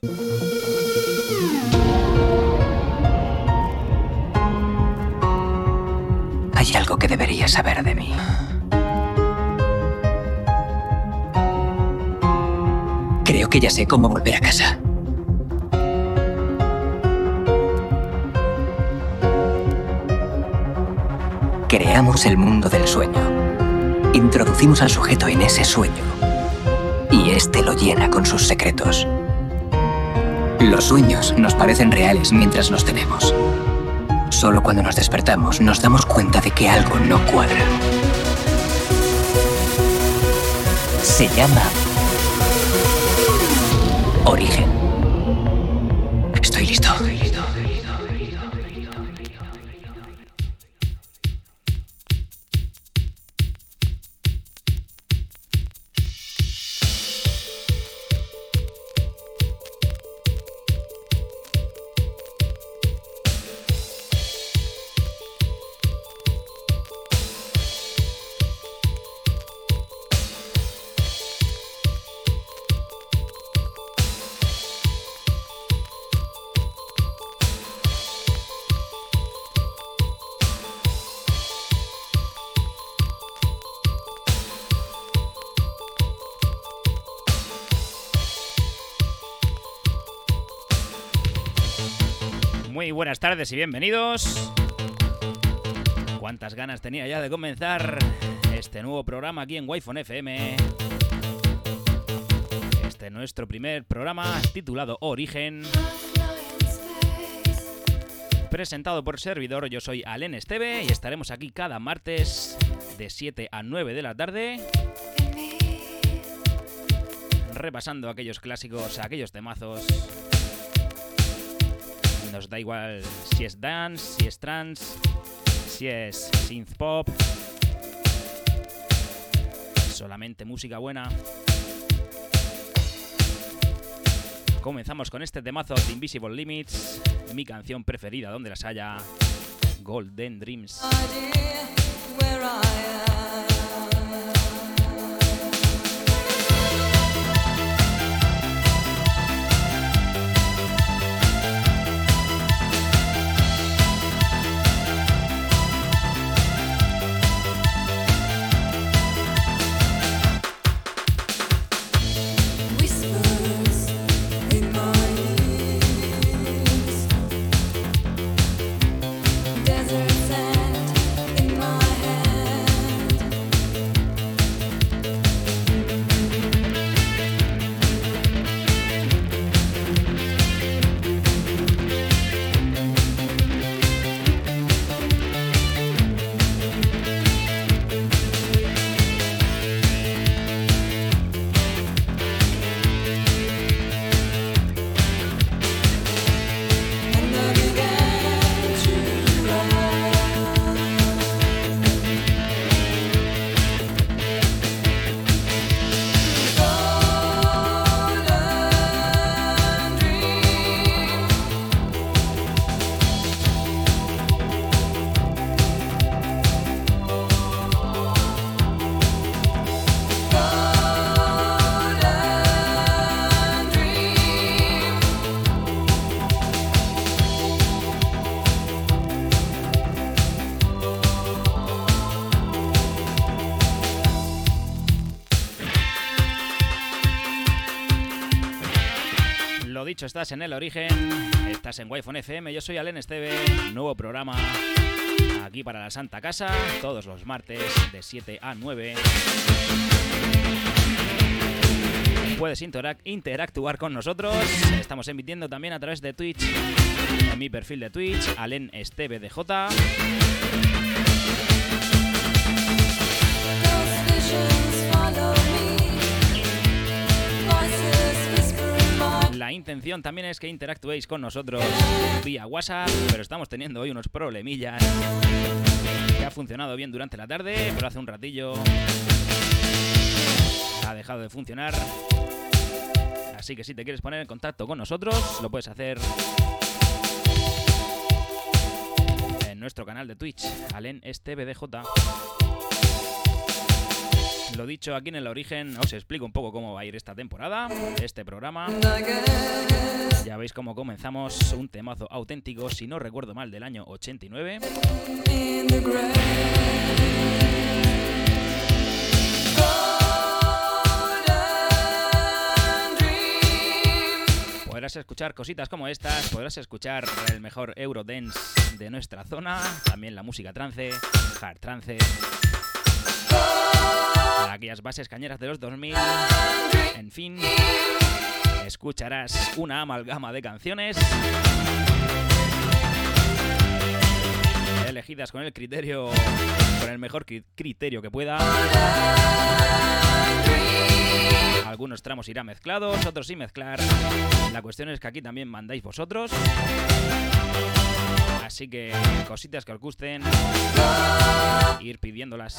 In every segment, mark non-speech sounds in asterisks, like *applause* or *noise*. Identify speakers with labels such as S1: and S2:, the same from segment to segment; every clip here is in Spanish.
S1: Hay algo que deberías saber de mí. Creo que ya sé cómo volver a casa. Creamos el mundo del sueño. Introducimos al sujeto en ese sueño. Y este lo llena con sus secretos. Los sueños nos parecen reales mientras los tenemos. Solo cuando nos despertamos nos damos cuenta de que algo no cuadra. Se llama
S2: buenas tardes y bienvenidos. Cuántas ganas tenía ya de comenzar este nuevo programa aquí en Wi-Fi FM. Este nuestro primer programa titulado Origen. Presentado por servidor, yo soy Alen Esteve y estaremos aquí cada martes de 7 a 9 de la tarde repasando aquellos clásicos, aquellos temazos nos da igual si es dance, si es trance, si es synth pop. Solamente música buena. Comenzamos con este temazo de Invisible Limits, mi canción preferida donde las haya, Golden Dreams. Estás en el origen, estás en Wi-Fi FM, yo soy Alen Esteve, nuevo programa aquí para la Santa Casa, todos los martes de 7 a 9. Puedes interactuar con nosotros, estamos emitiendo también a través de Twitch, en mi perfil de Twitch, Alen Esteve DJ. La intención también es que interactuéis con nosotros vía WhatsApp, pero estamos teniendo hoy unos problemillas. Que ha funcionado bien durante la tarde, pero hace un ratillo ha dejado de funcionar. Así que si te quieres poner en contacto con nosotros, lo puedes hacer en nuestro canal de Twitch, Alen STBDJ. Lo dicho aquí en el origen, os explico un poco cómo va a ir esta temporada, este programa. veis cómo comenzamos un temazo auténtico, si no recuerdo mal, del año 89. Podrás escuchar cositas como estas, podrás escuchar el mejor Eurodance de nuestra zona, también la música trance, hard trance, aquellas bases cañeras de los 2000, en fin, escucharás una amalgama de canciones elegidas con el criterio, con el mejor criterio que pueda. Algunos tramos irán mezclados, otros sin mezclar. La cuestión es que aquí también mandáis vosotros. Así que cositas que os gusten, ir pidiéndolas.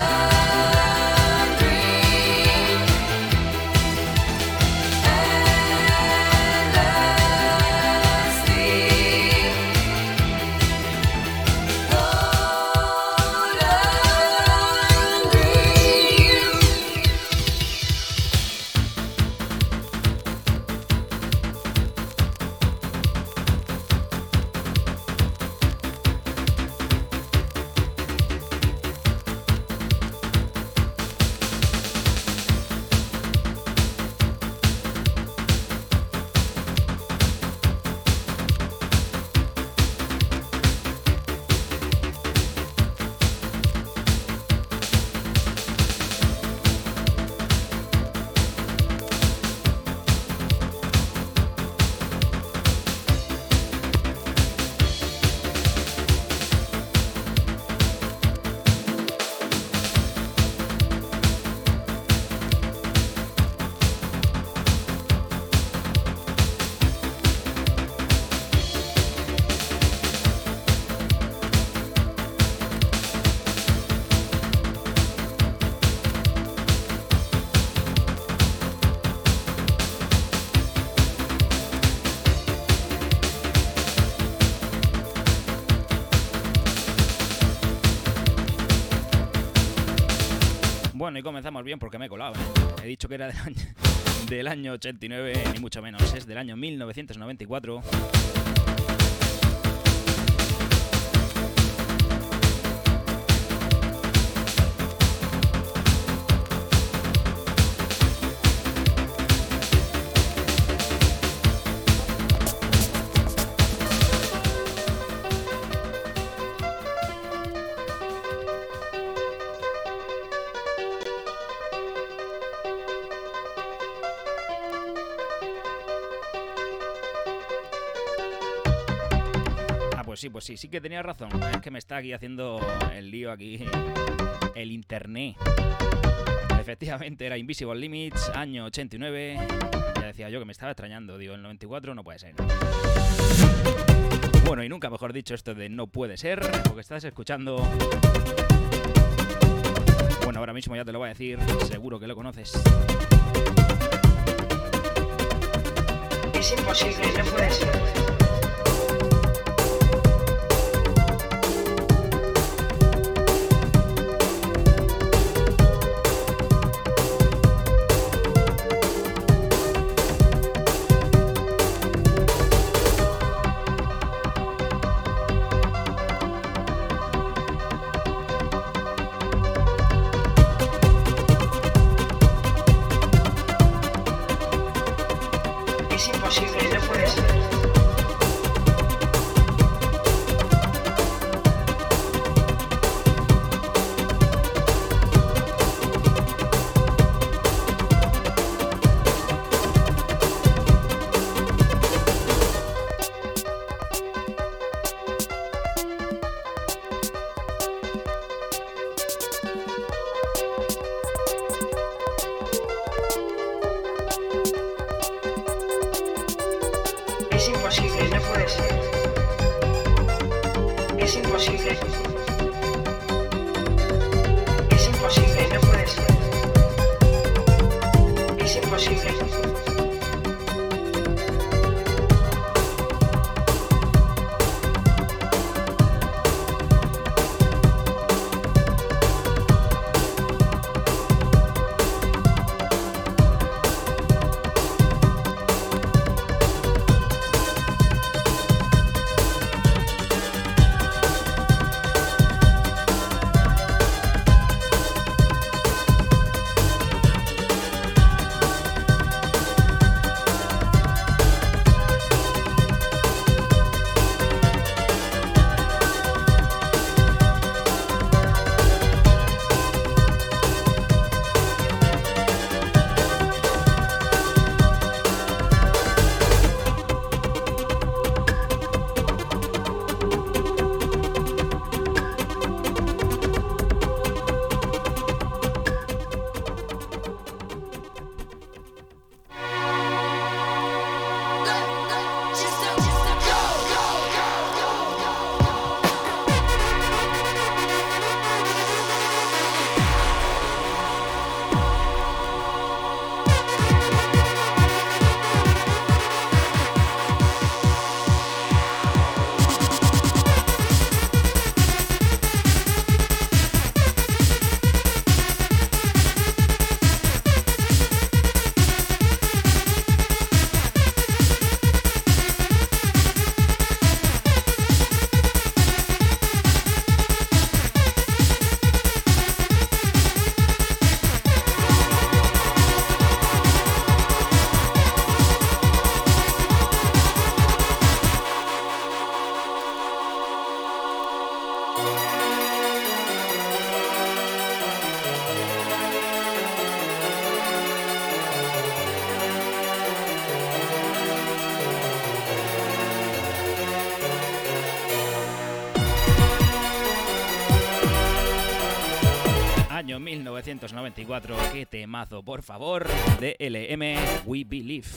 S2: Bueno, y comenzamos bien porque me he colado. ¿eh? He dicho que era del año, *laughs* del año 89, ni mucho menos, es del año 1994. Pues sí, sí que tenía razón. Es que me está aquí haciendo el lío aquí. El internet. Efectivamente, era Invisible Limits, año 89. Ya decía yo que me estaba extrañando. Digo, el 94 no puede ser. Bueno, y nunca mejor dicho esto de no puede ser, porque estás escuchando. Bueno, ahora mismo ya te lo voy a decir, seguro que lo conoces.
S3: Es imposible, no puede ser.
S4: Qué temazo, por favor, de LM We Believe.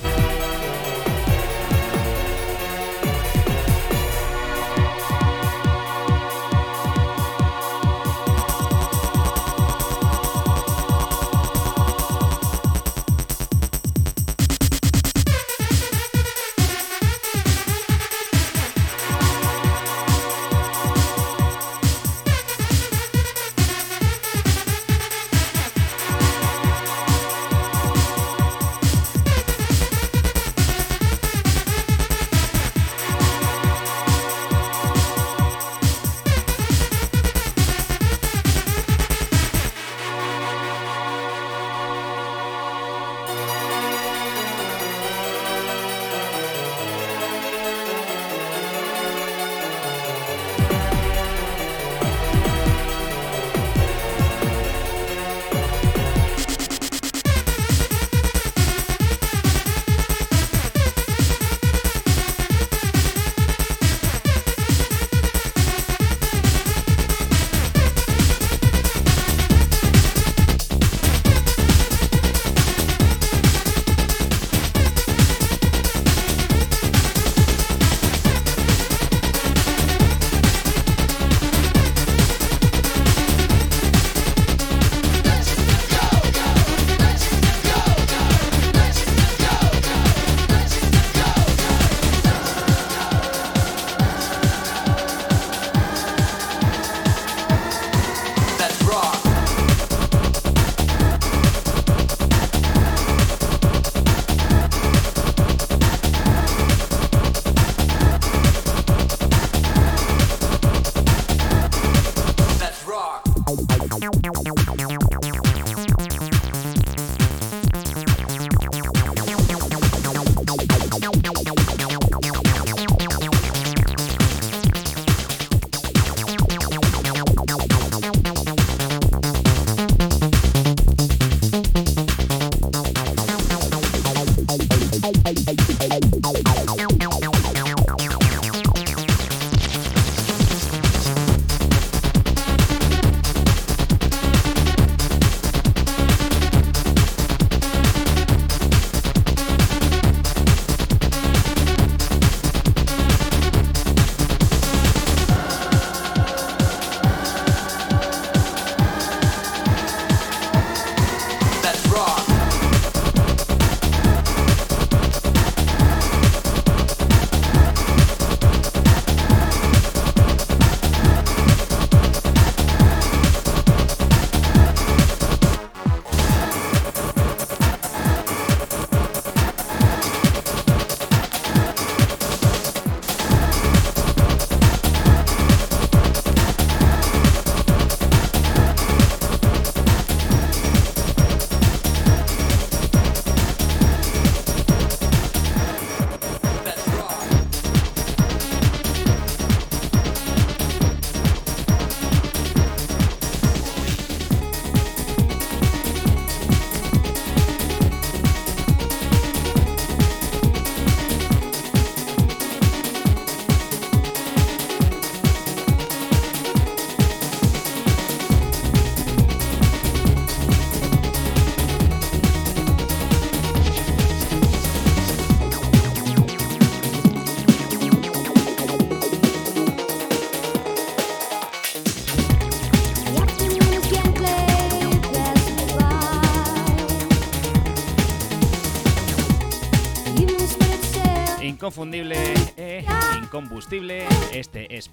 S4: Inconfundible e incombustible, este es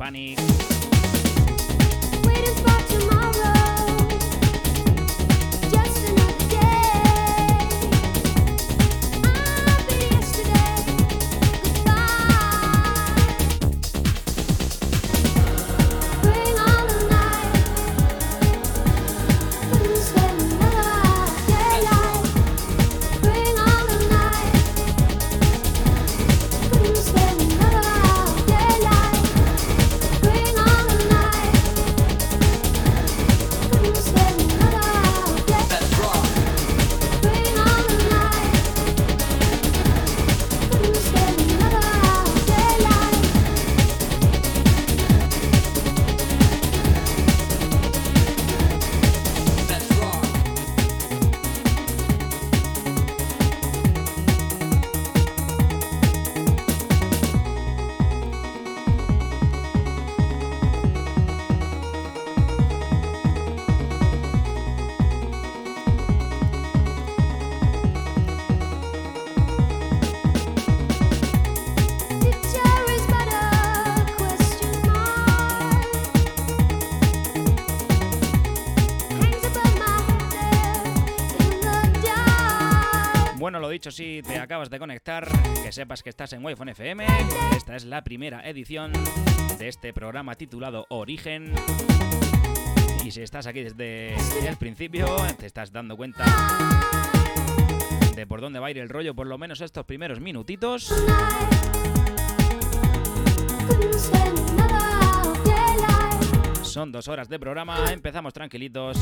S4: dicho, si te acabas de conectar, que sepas que estás en wi FM. Esta es la primera edición de este programa titulado Origen. Y si estás aquí desde el principio, te estás dando cuenta de por dónde va a ir el rollo, por lo menos estos primeros minutitos. Son dos horas de programa, empezamos tranquilitos.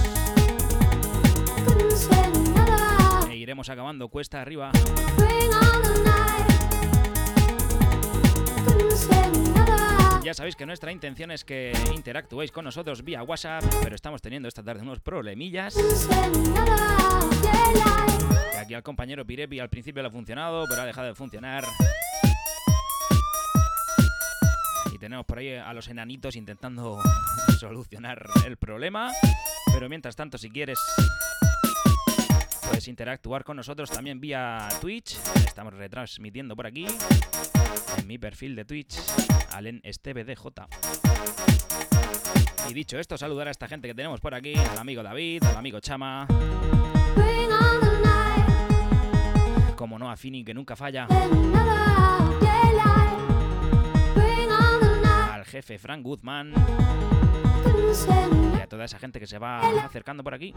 S4: Iremos acabando cuesta arriba. Ya sabéis que nuestra intención es que interactuéis con nosotros vía WhatsApp, pero estamos teniendo esta tarde unos problemillas. Aquí al compañero Pirepi al principio le ha funcionado, pero ha dejado de funcionar. Y tenemos por ahí a los enanitos intentando *laughs* solucionar el problema. Pero mientras tanto, si quieres Puedes interactuar con nosotros también vía Twitch. Estamos retransmitiendo por aquí en mi perfil de Twitch, Alen DJ. Y dicho esto, saludar a esta gente que tenemos por aquí, al amigo David, al amigo Chama. Como no, a Fini que nunca falla. Al jefe Frank Guzmán. Y a toda esa gente que se va acercando por aquí.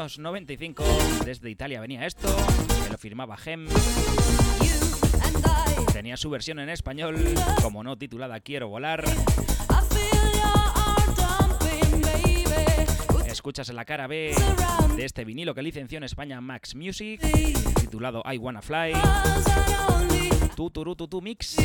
S4: 1995. Desde Italia venía esto, que lo firmaba Gem. Tenía su versión en español, como no titulada Quiero volar. Escuchas en la cara B de este vinilo que licenció en España Max Music, titulado I Wanna Fly. Tu tu tu tu mix.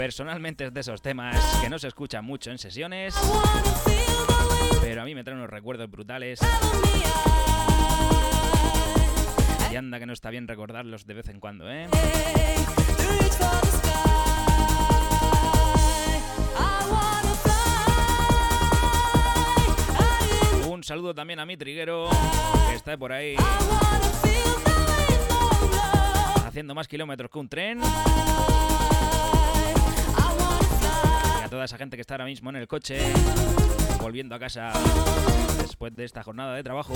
S4: Personalmente es de esos temas que no se escuchan mucho en sesiones, pero a mí me traen unos recuerdos brutales. Y anda que no está bien recordarlos de vez en cuando, ¿eh? Un saludo también a mi triguero, que está por ahí haciendo más kilómetros que un tren toda esa gente que está ahora mismo en el coche, volviendo a casa después de esta jornada de trabajo.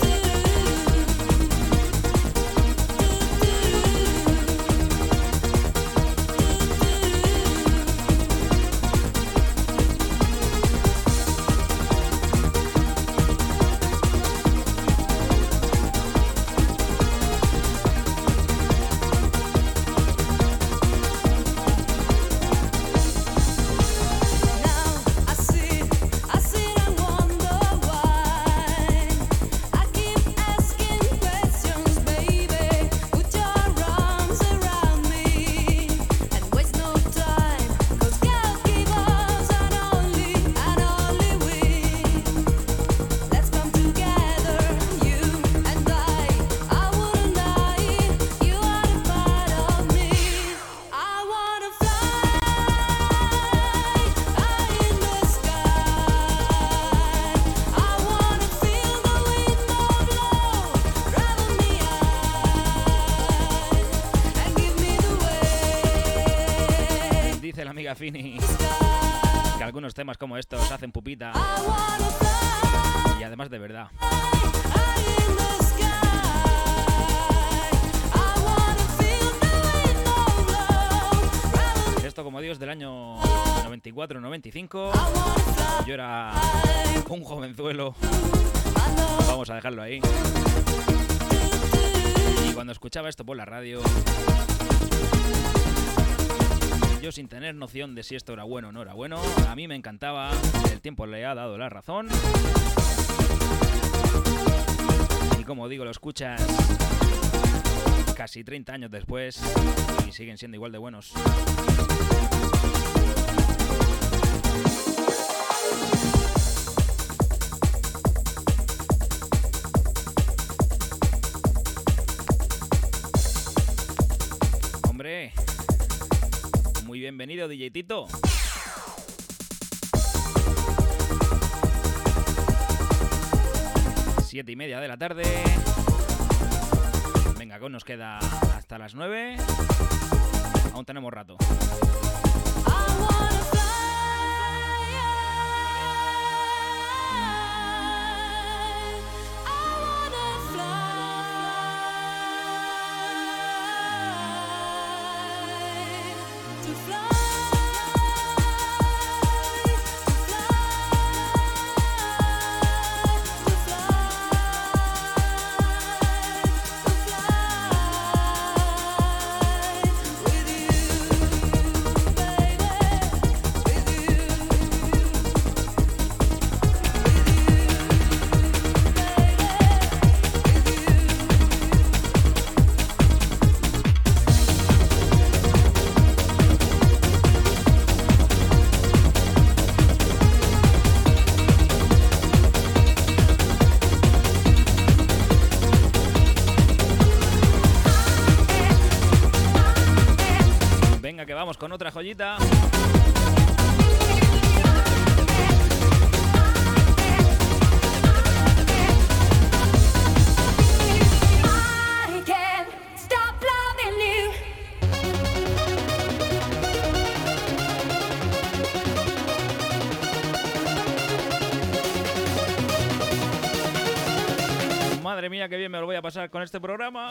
S4: Temas como estos hacen pupita. Y además de verdad. Esto, como digo, es del año 94-95. Yo era un jovenzuelo. Vamos a dejarlo ahí. Y cuando escuchaba esto por la radio, yo sin tener noción de si esto era bueno o no era bueno, a mí me encantaba, el tiempo le ha dado la razón. Y como digo, lo escuchas casi 30 años después y siguen siendo igual de buenos. Bienvenido, DJ Tito. Siete y media de la tarde. Venga, que nos queda hasta las nueve. Aún tenemos rato. Joyita. Madre mía, qué bien me lo voy a pasar con este programa.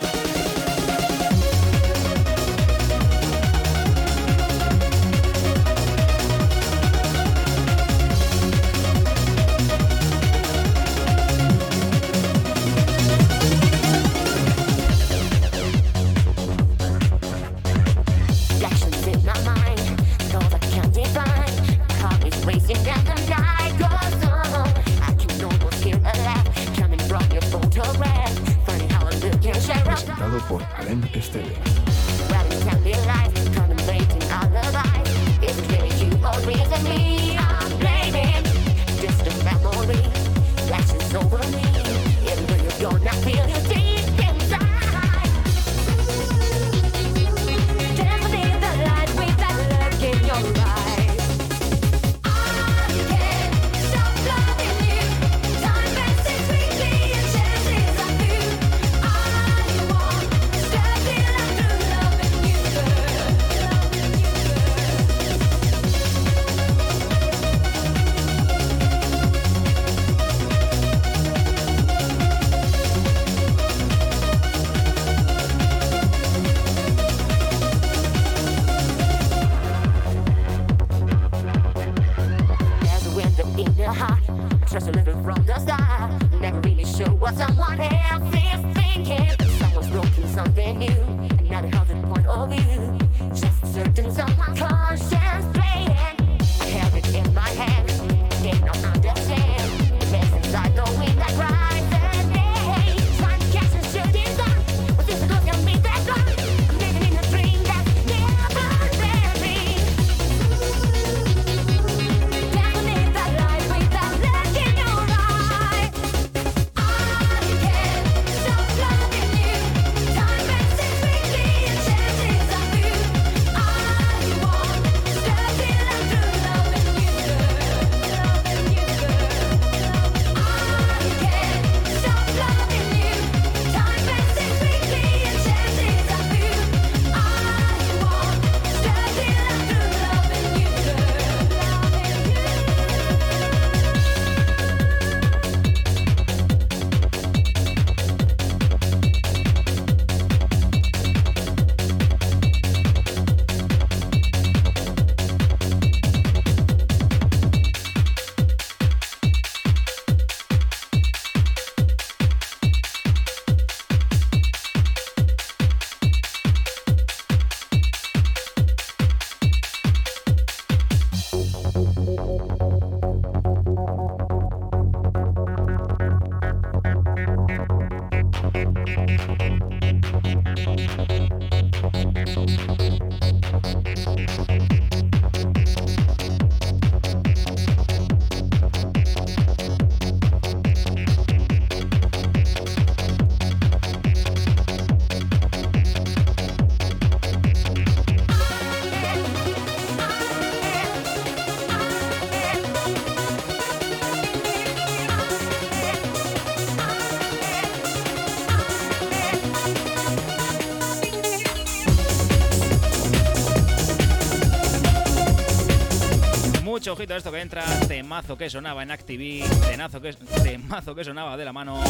S2: Ojito a esto que entra, temazo que sonaba en Activi, temazo que, temazo que sonaba de la mano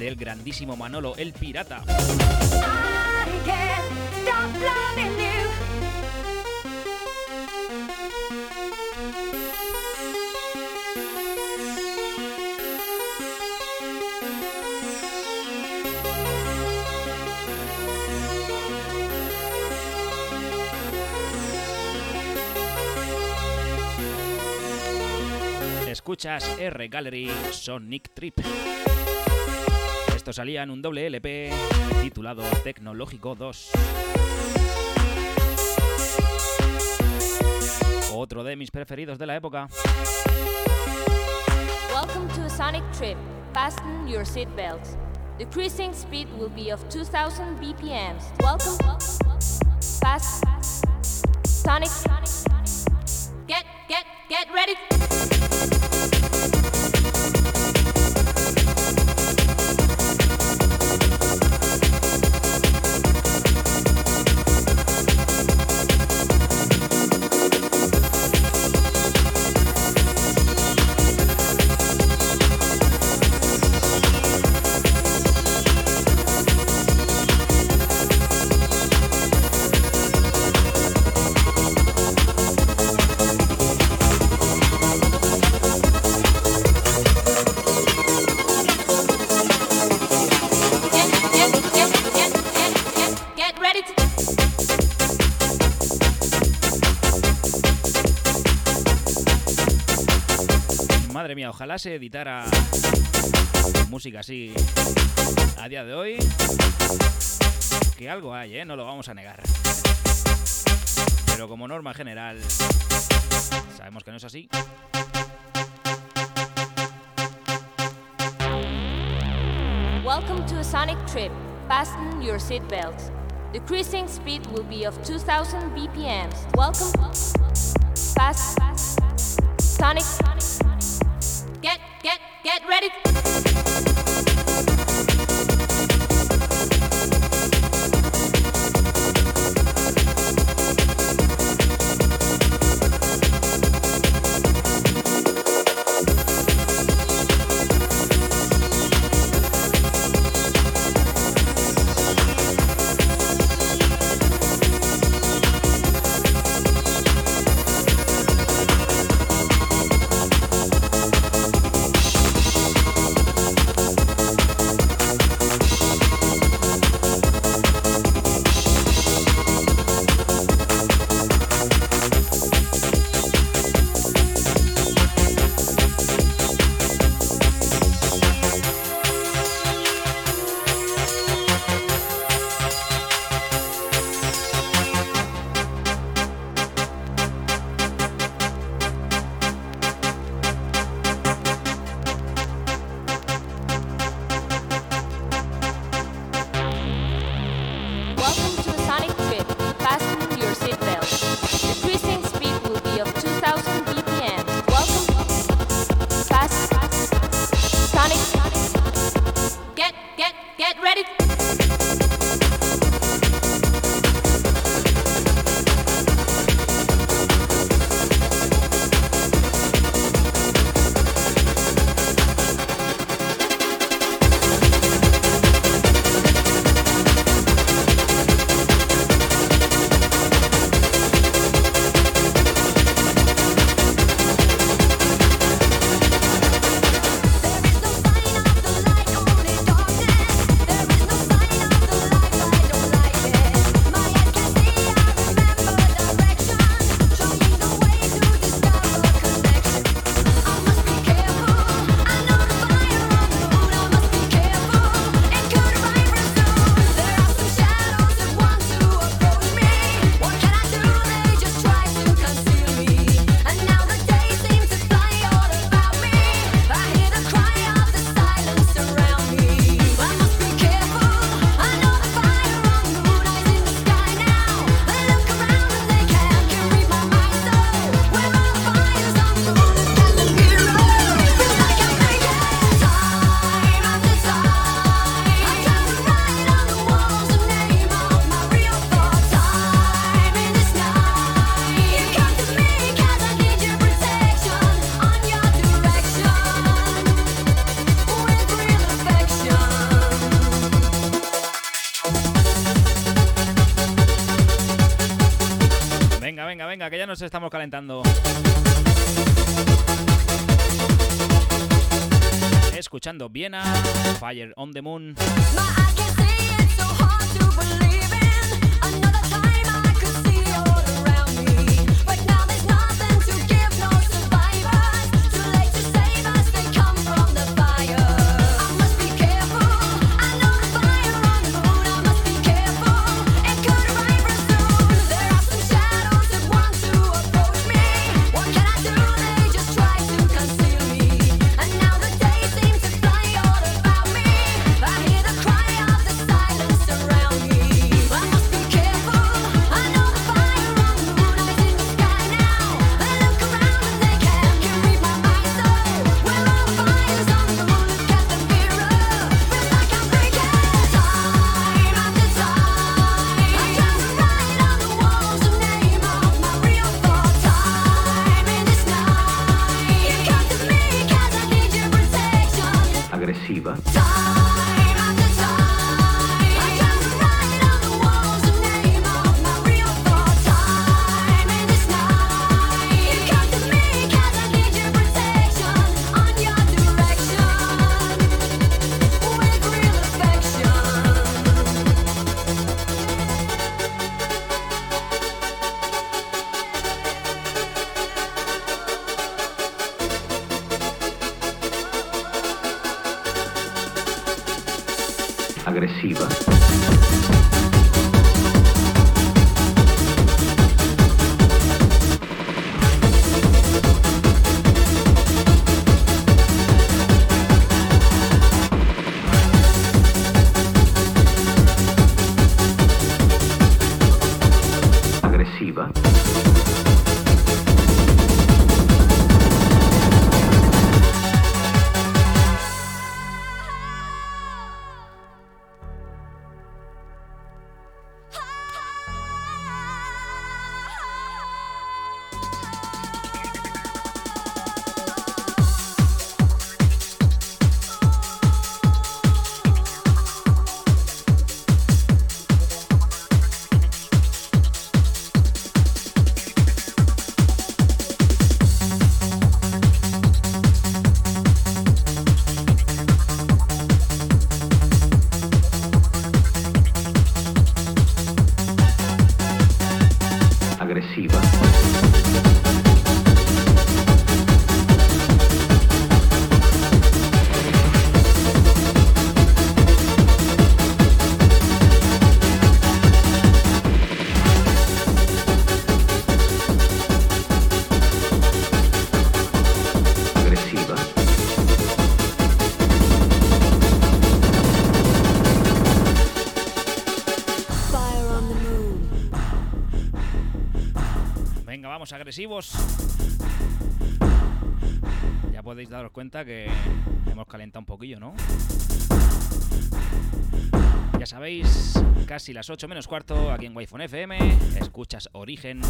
S2: del grandísimo Manolo, el pirata. Escuchas R Gallery Sonic Trip. Esto salía en un doble LP titulado Tecnológico 2. Otro de mis preferidos de la época.
S5: Welcome to Sonic Trip. Fasten your seatbelts. The cruising speed will be of 2000 BPMs. Welcome. Fast. Sonic. Get,
S2: ojalá se editara música así a día de hoy. Que algo hay, ¿eh? No lo vamos a negar. Pero como norma general, sabemos que no es así.
S5: Welcome to a Sonic trip. Fasten your seatbelts. The cruising speed will be of 2000 BPMs. Welcome. Fast. Sonic.
S4: Venga, que ya nos estamos calentando. Escuchando Viena, Fire on the Moon. agresiva. Ya podéis daros cuenta que hemos calentado un poquillo, ¿no? Ya sabéis, casi las 8 menos cuarto aquí en wi FM. Escuchas Origen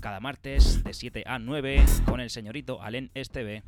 S4: cada martes de 7 a 9 con el señorito Alen Esteve.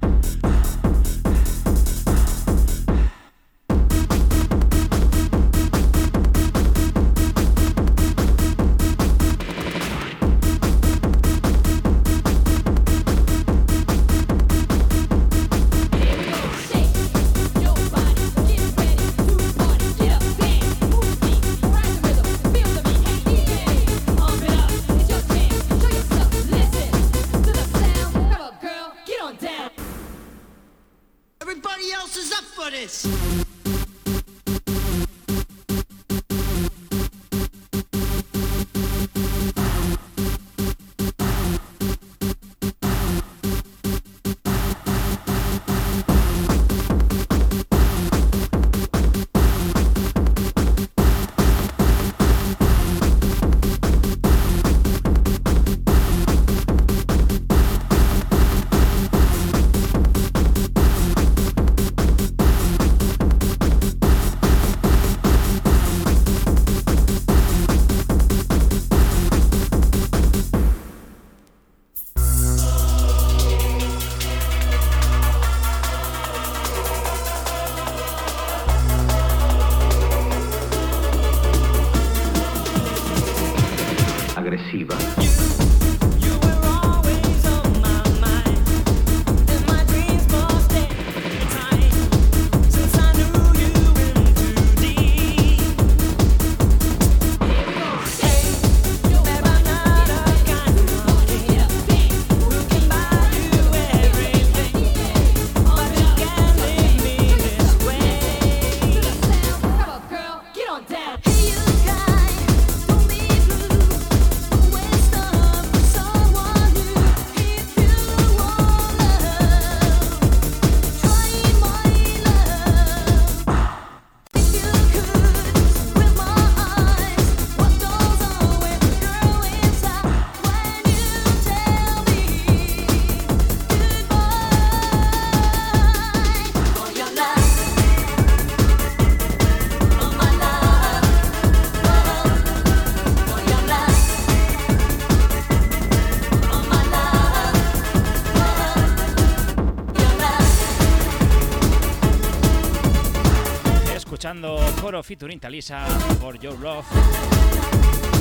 S4: Featuring Talisa for Your Love.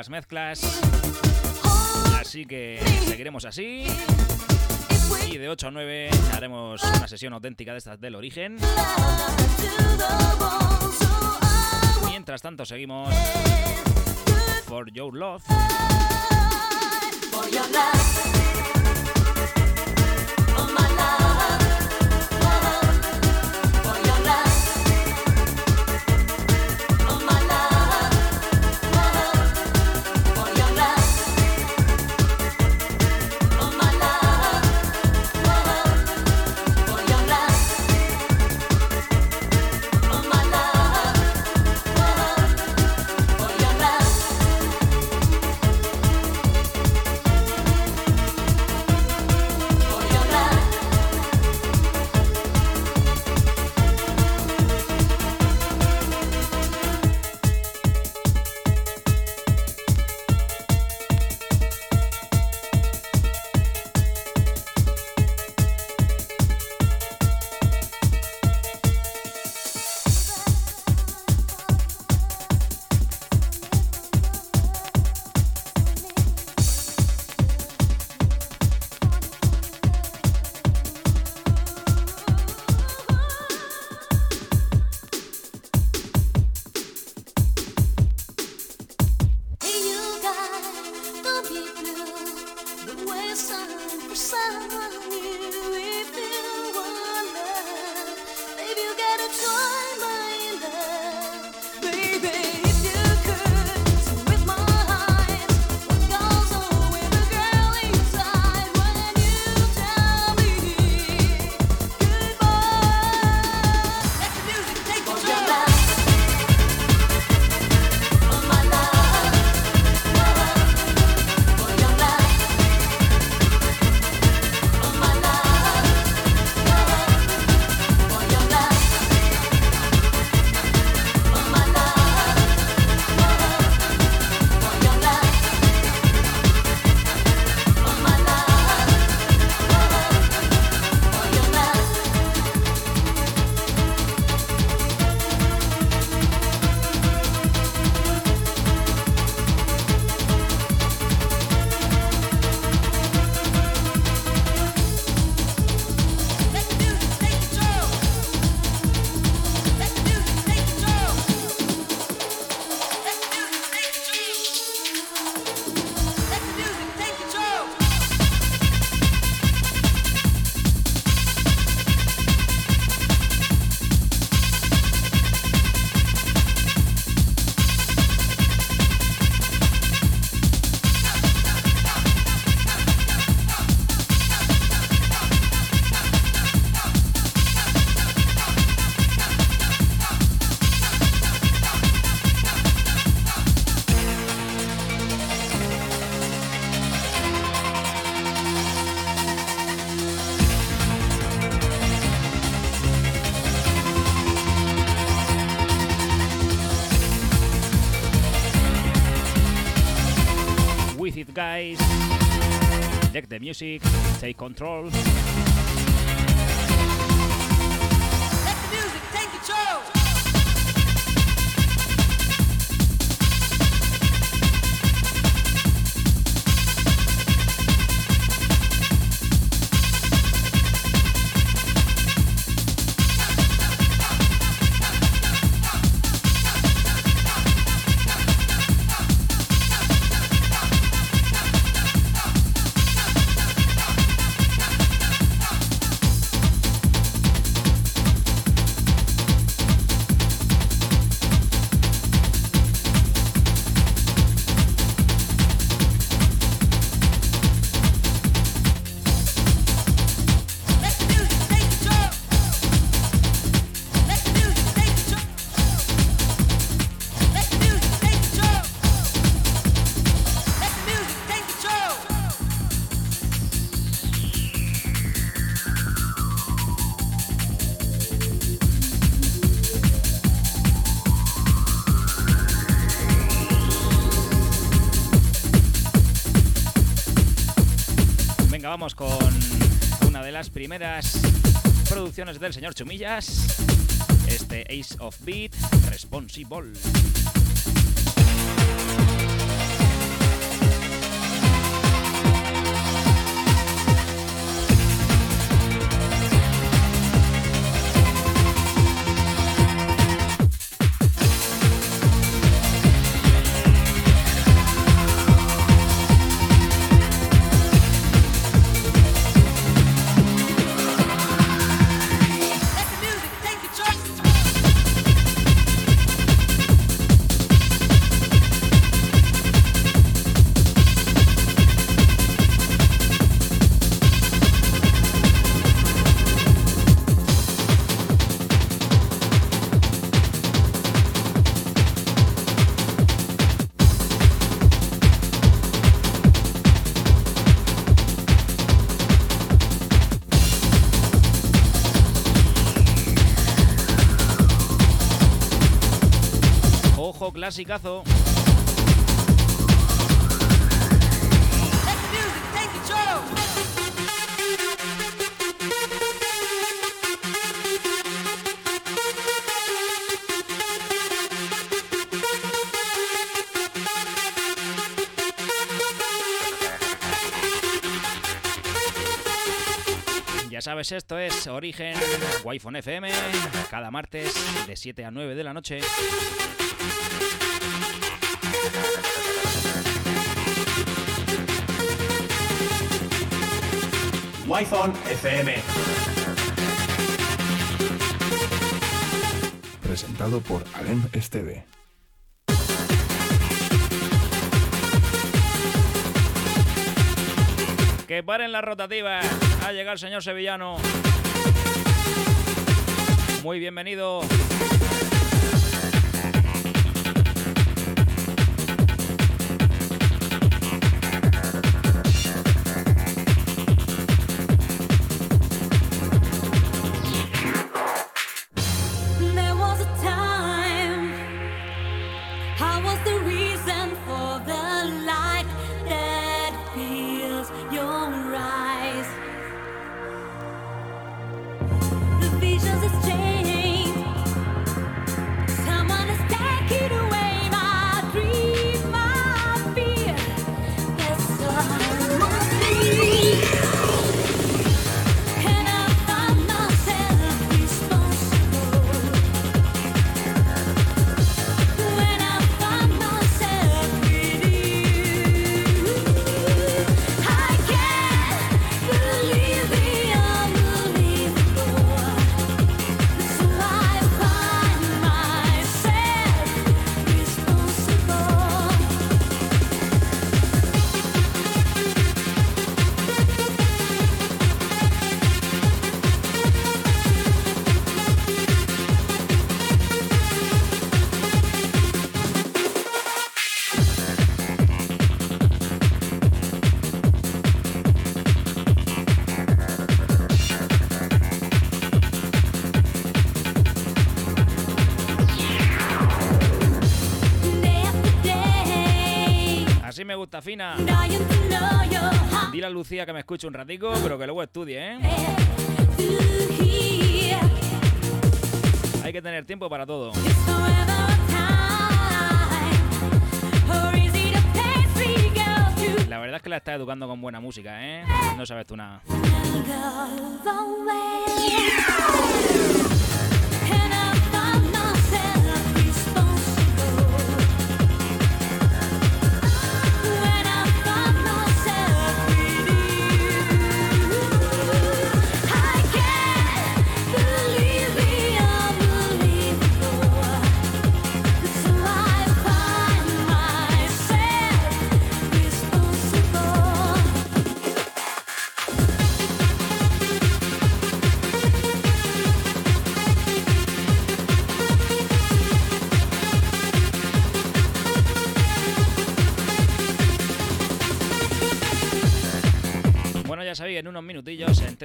S4: Las mezclas. Así que seguiremos así. Y de 8 a 9 haremos una sesión auténtica de estas del origen. Mientras tanto seguimos For Your Love. Music, take control. Primeras producciones del señor Chumillas, este Ace of Beat Responsible. Ya sabes, esto es Origen Wi-Fi FM, cada martes de 7 a 9 de la noche.
S6: FM. Presentado por Alem Esteve.
S4: Que paren la rotativa. Ha llegado el señor sevillano. Muy bienvenido. Fina. Dile a Lucía que me escuche un ratico, pero que luego estudie, ¿eh? Hay que tener tiempo para todo. La verdad es que la está educando con buena música, ¿eh? No sabes tú nada.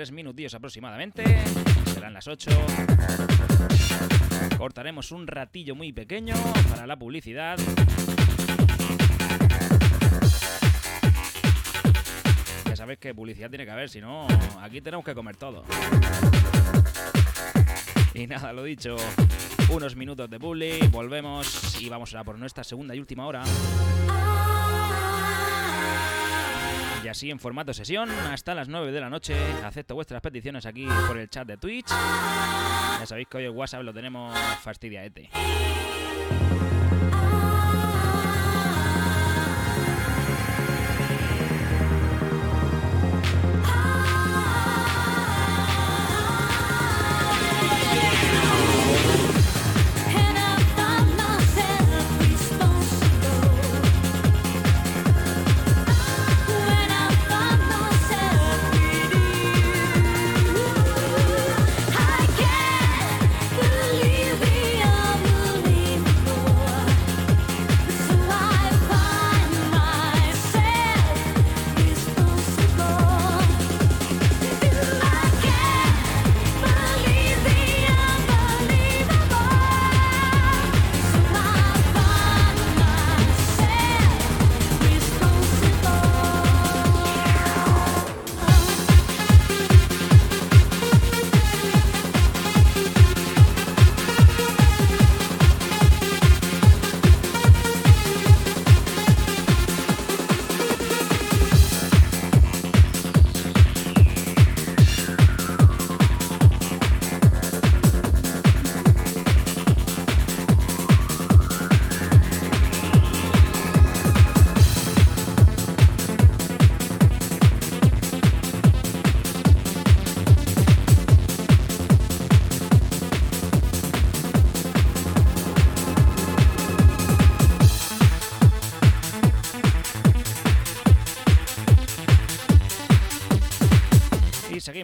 S4: Tres minutillos aproximadamente. Serán las 8. Cortaremos un ratillo muy pequeño para la publicidad. sabes que publicidad tiene que haber, si no, aquí tenemos que comer todo. Y nada, lo dicho, unos minutos de bully, volvemos y vamos a por nuestra segunda y última hora. Y así en formato sesión, hasta las 9 de la noche, acepto vuestras peticiones aquí por el chat de Twitch. Ya sabéis que hoy el WhatsApp lo tenemos fastidiaete.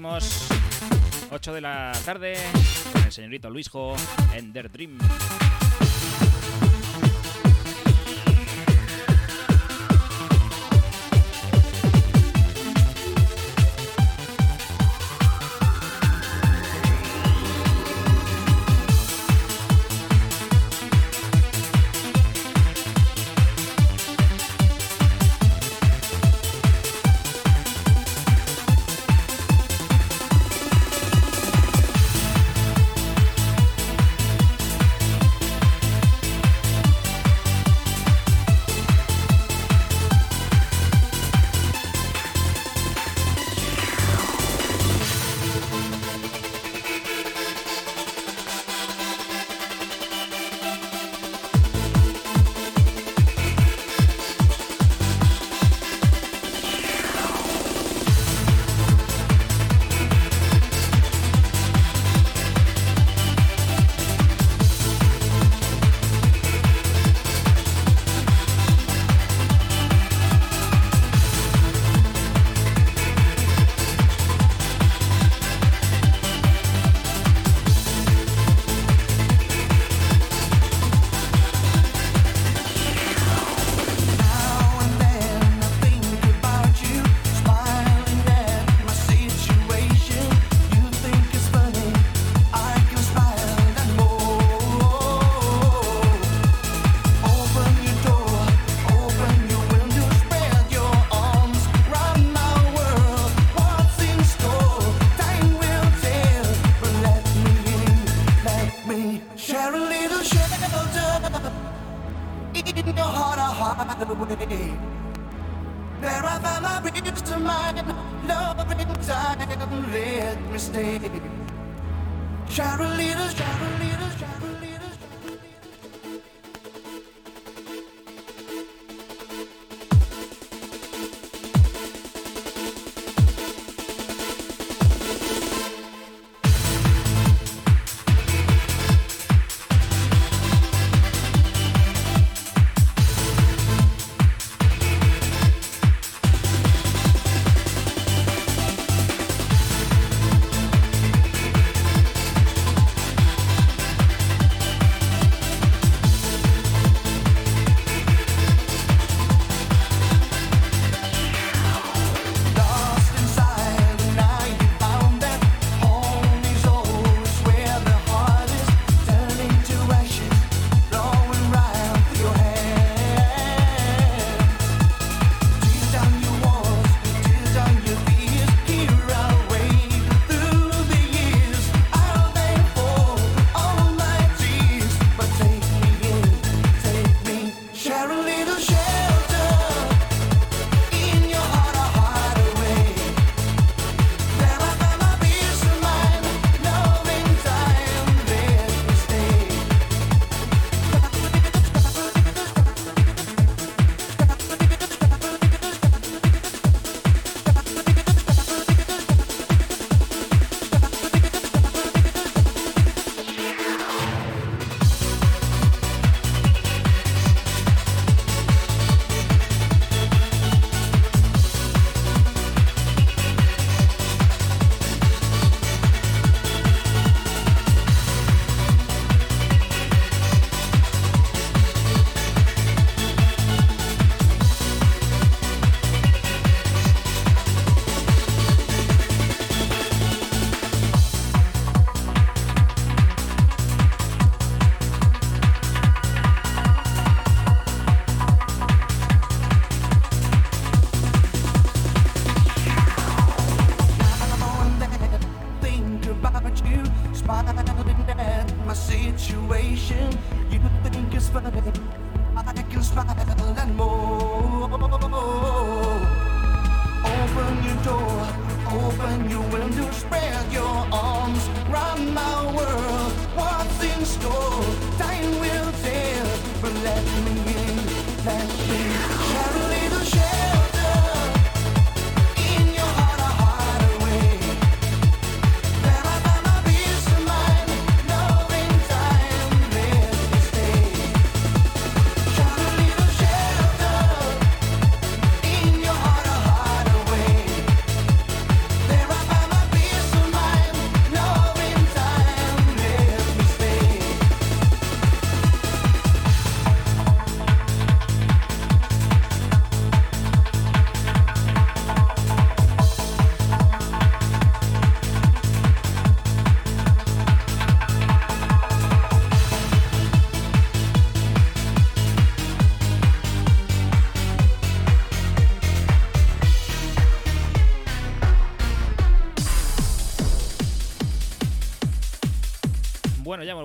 S4: Seguimos. 8 de la tarde con el señorito Luisjo en Der Dream.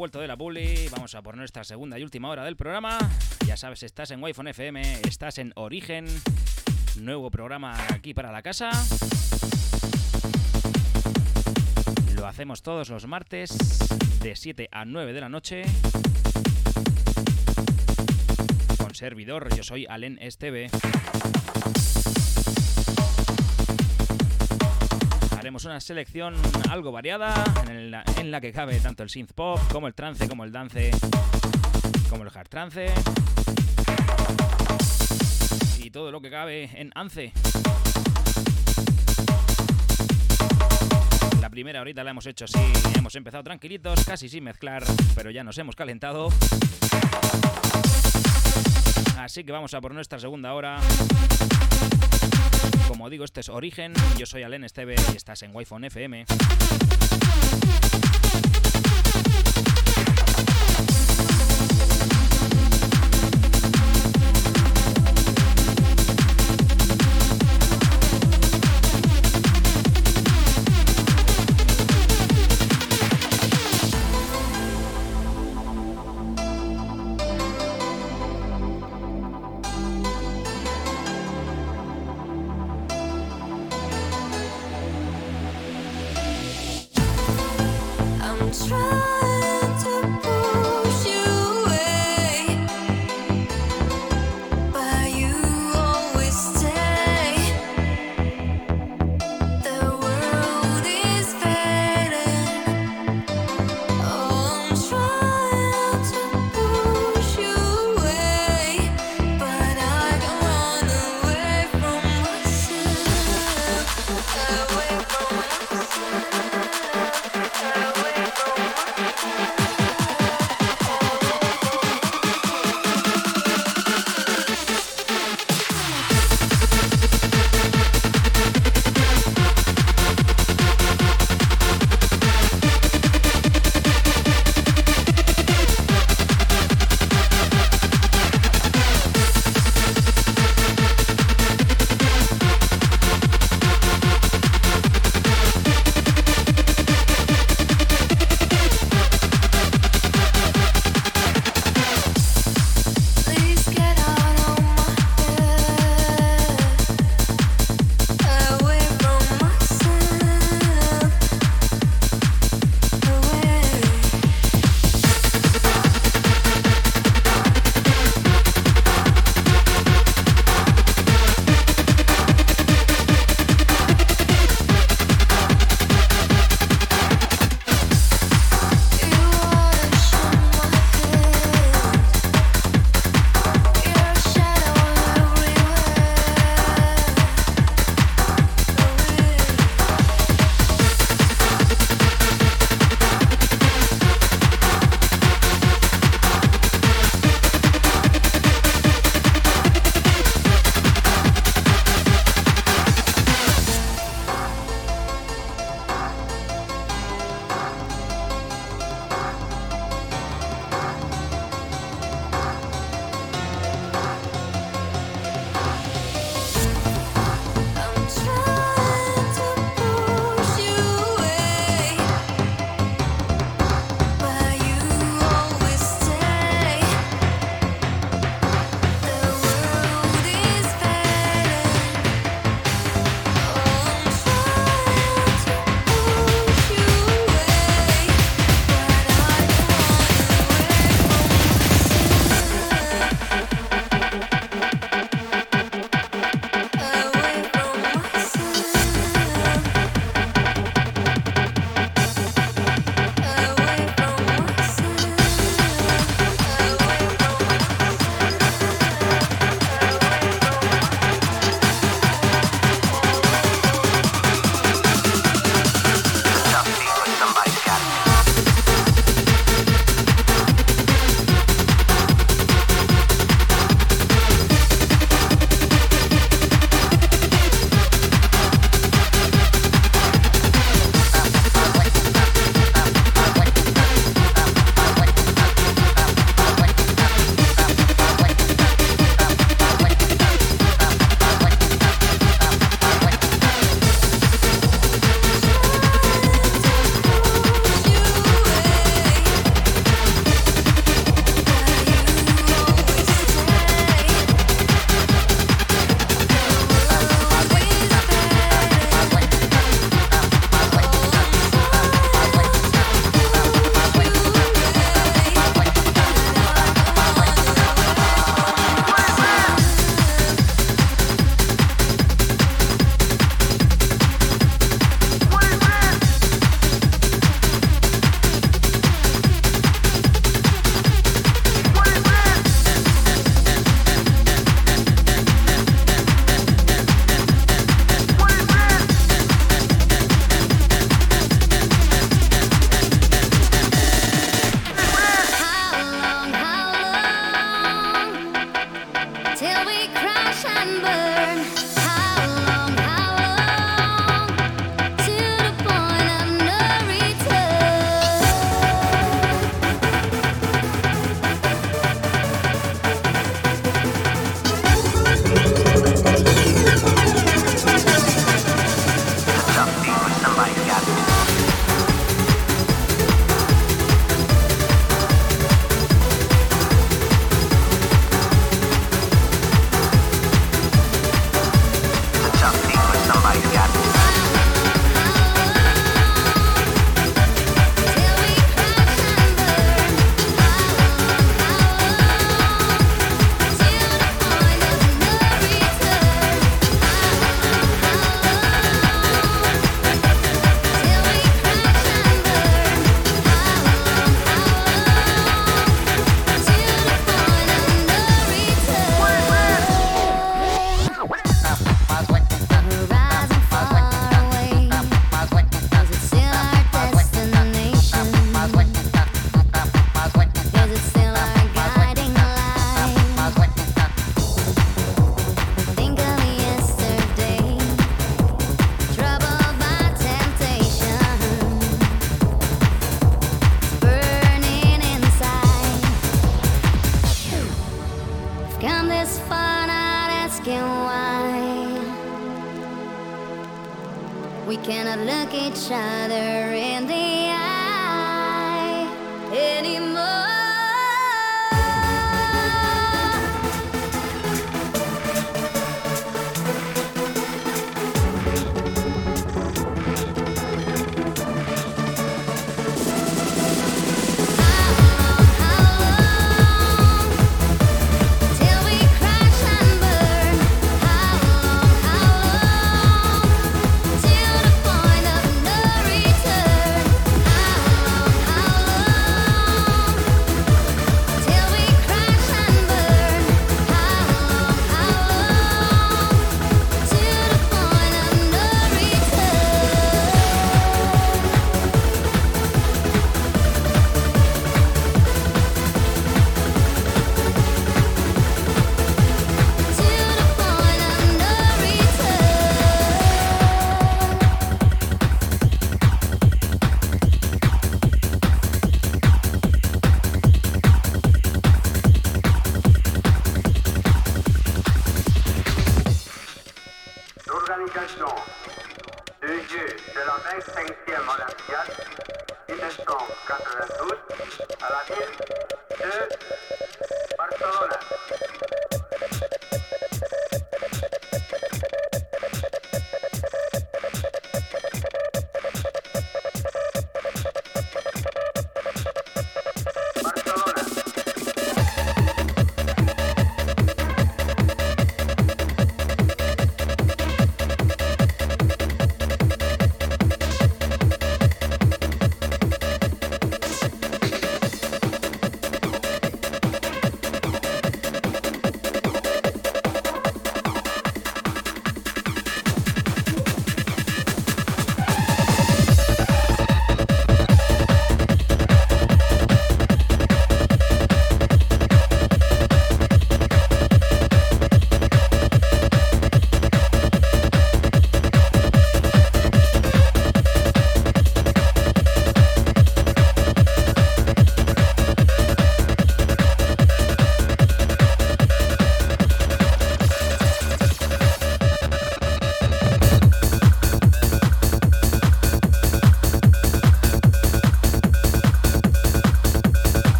S2: Vuelto de la bully. Vamos a por nuestra segunda y última hora del programa. Ya sabes, estás en wi FM, estás en Origen. Nuevo programa aquí para la casa. Lo hacemos todos los martes de 7 a 9 de la noche. Con servidor, yo soy Alen Esteve. Haremos una selección algo variada en la, que cabe tanto el synth pop como el trance, como el dance, como el hard trance y todo lo que cabe en ANCE. La primera horita la hemos hecho así, hemos empezado tranquilitos, casi sin mezclar, pero ya nos hemos calentado. Así que vamos a por nuestra segunda hora. Como digo, este es Origen. Yo soy Alen Esteve y estás en wi FM.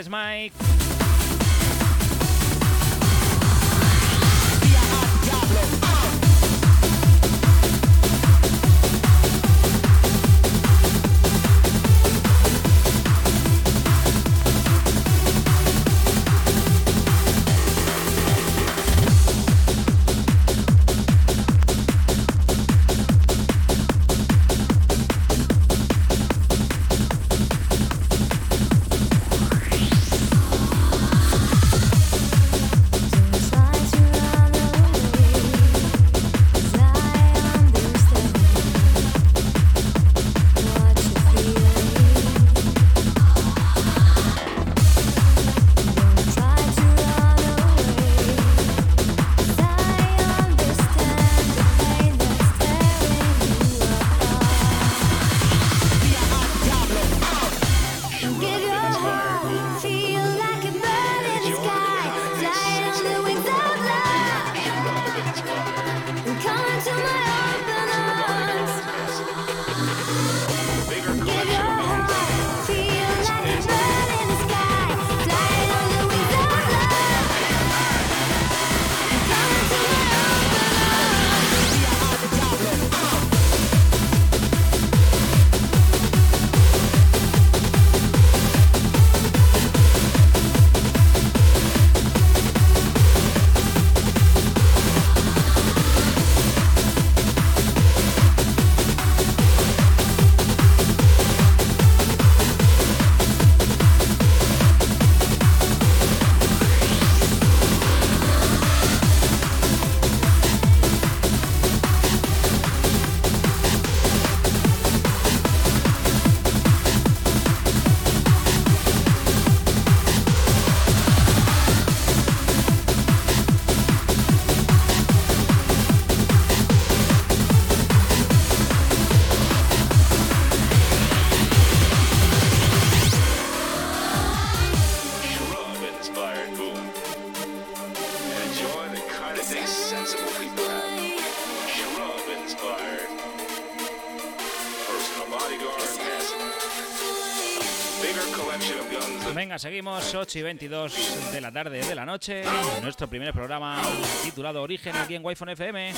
S4: is Mike. 8 y 22 de la tarde de la noche, nuestro primer programa titulado Origen aquí en Wi-Fi FM.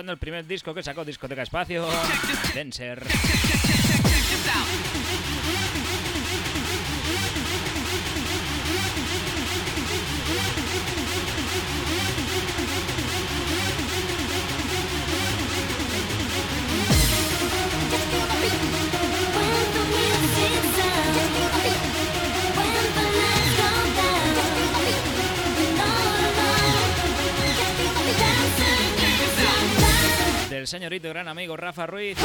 S4: Escuchando el primer disco que sacó Discoteca Espacio, *laughs* Dancer. Del señorito gran amigo Rafa Ruiz.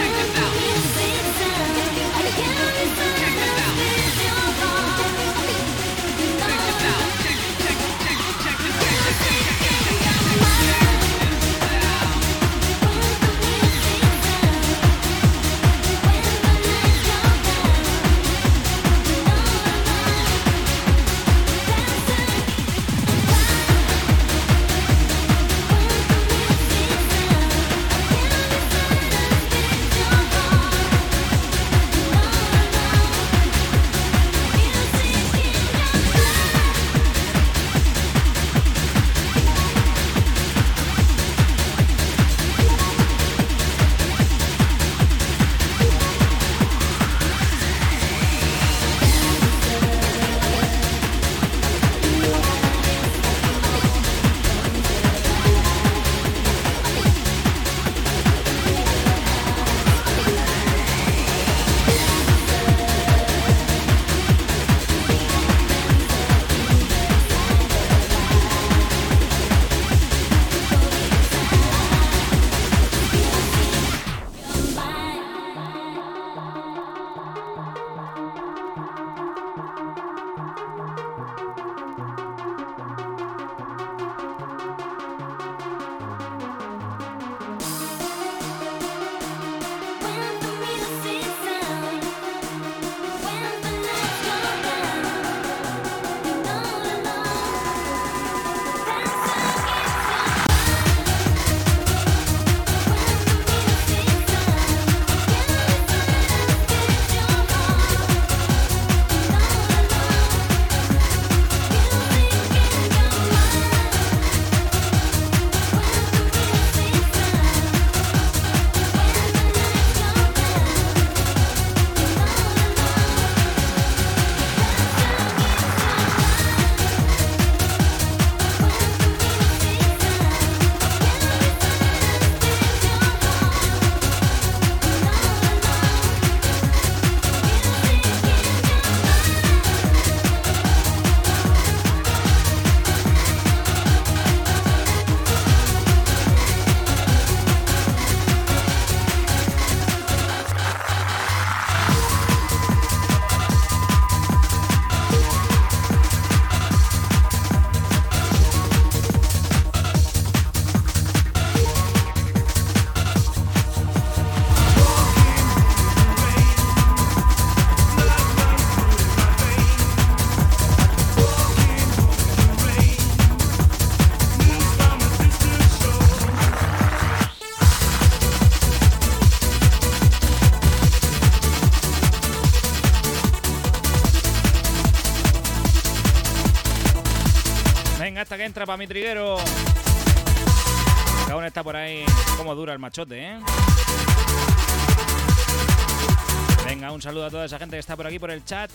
S4: Entra para mi triguero. Aún está por ahí. Cómo dura el machote, ¿eh? Venga, un saludo a toda esa gente que está por aquí por el chat.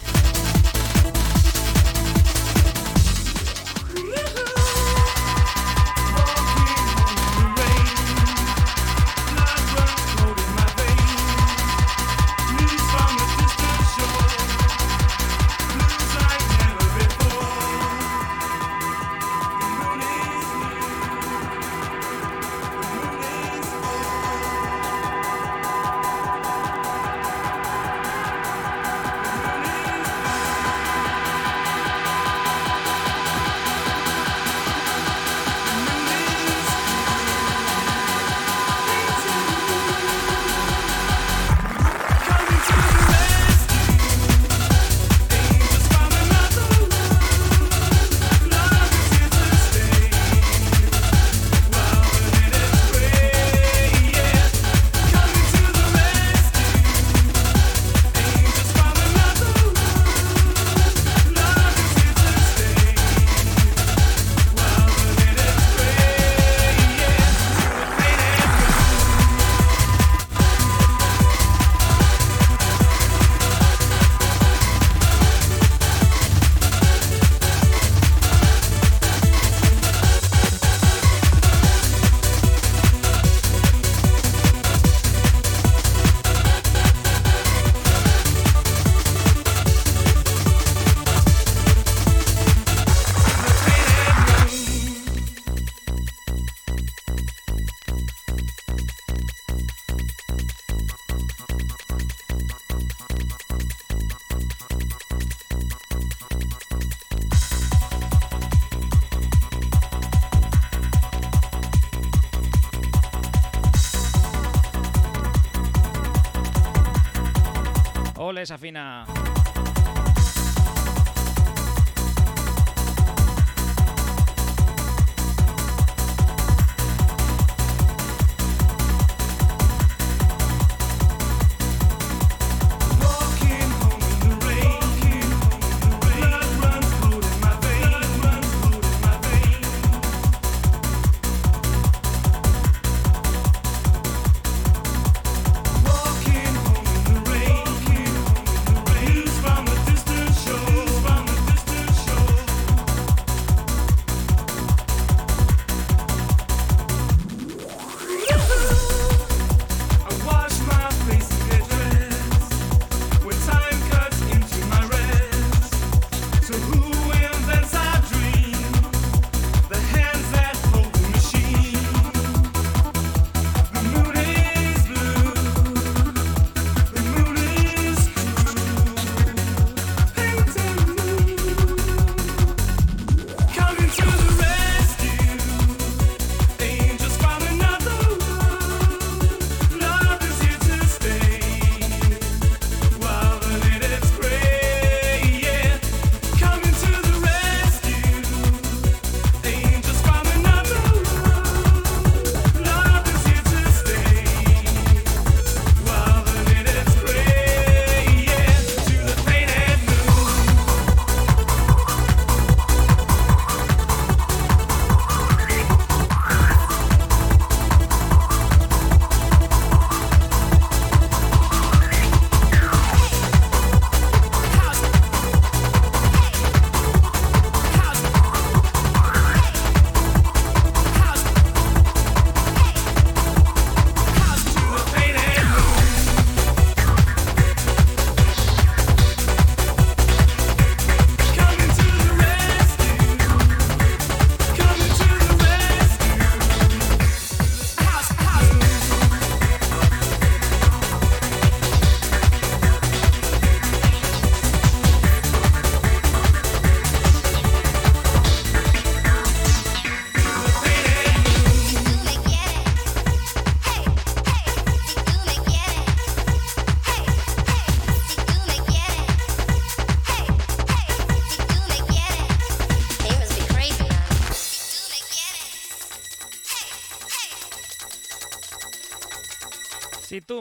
S7: Ole,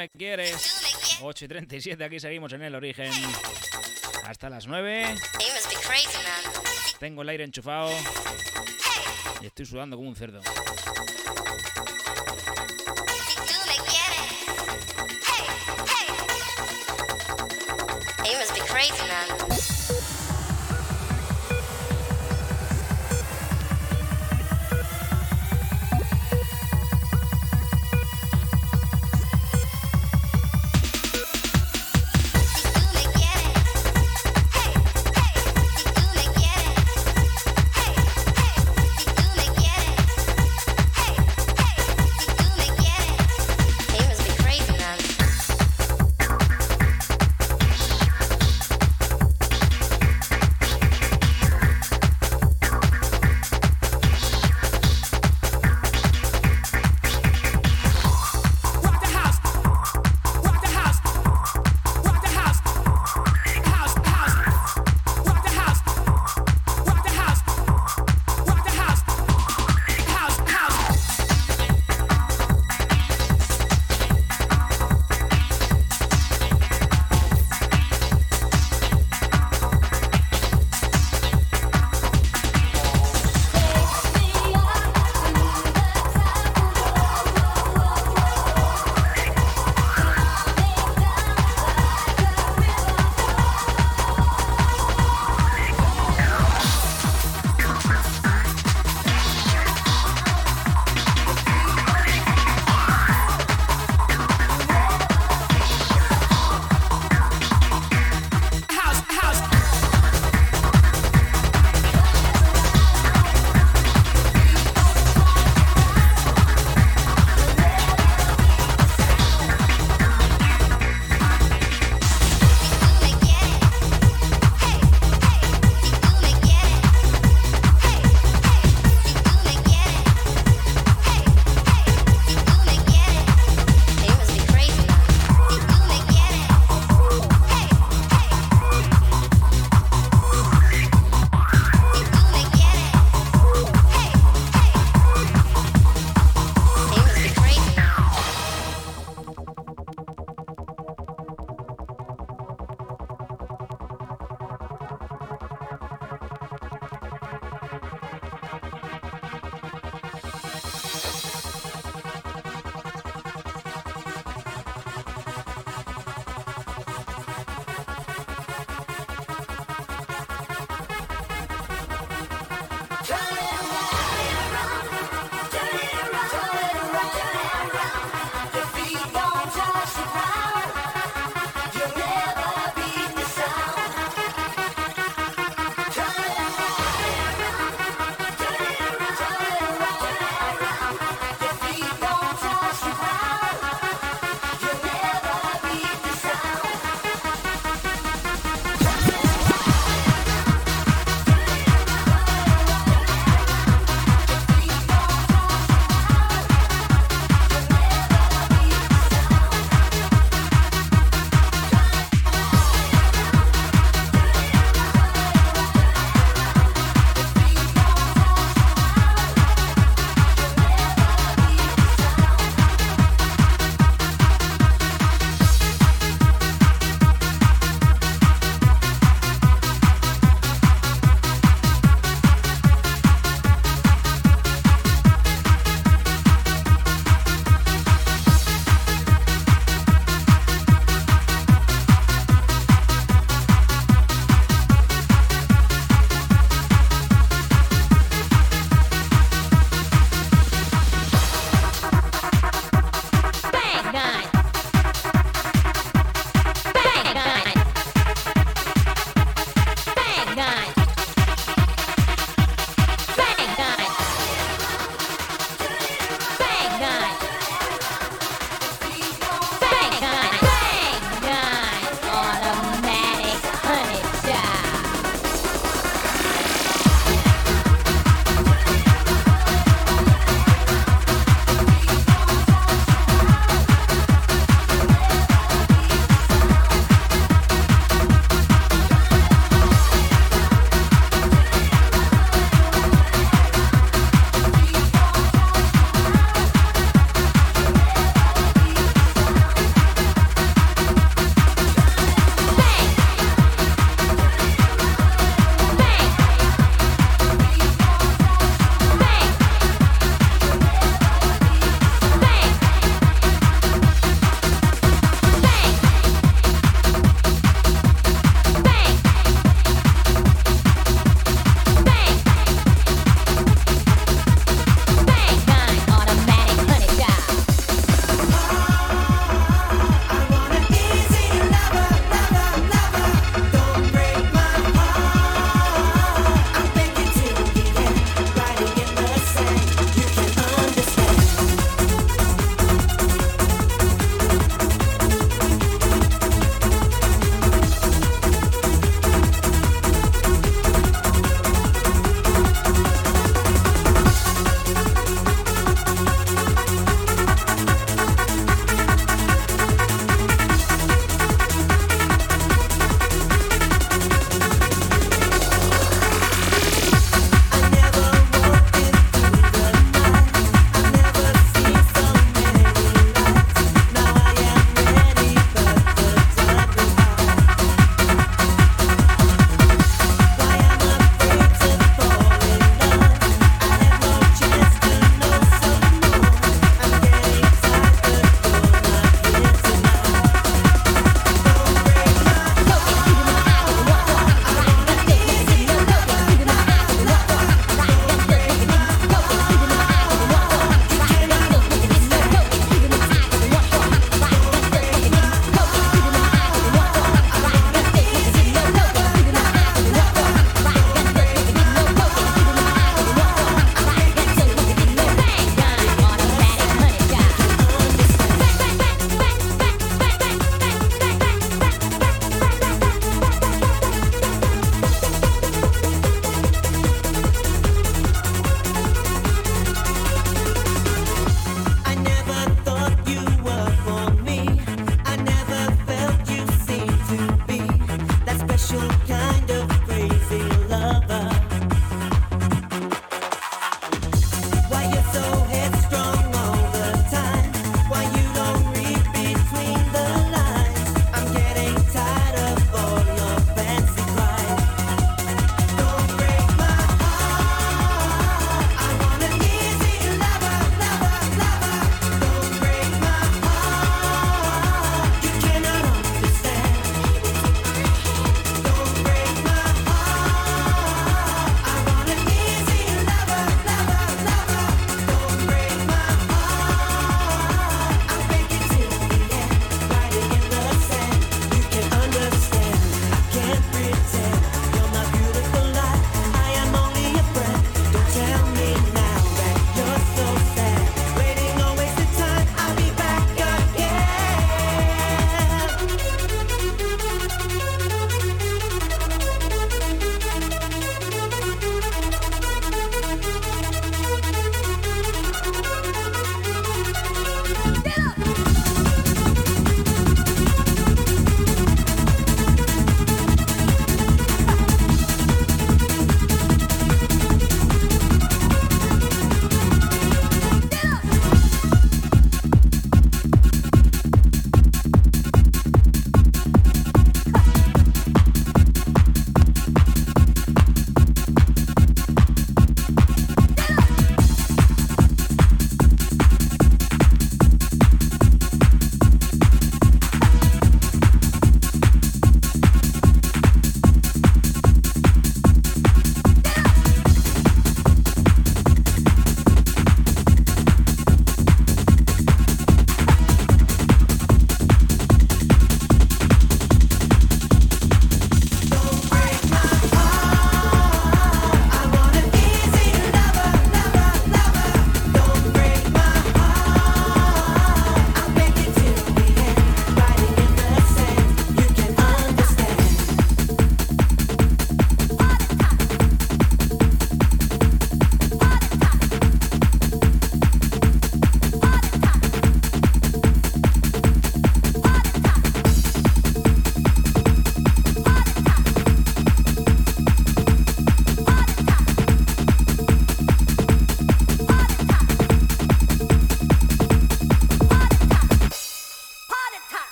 S7: me quieres. 8 y 37, aquí seguimos en el origen. Hasta las 9. Tengo el aire enchufado. Y estoy sudando como un cerdo.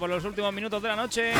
S2: Por los últimos minutos de la noche.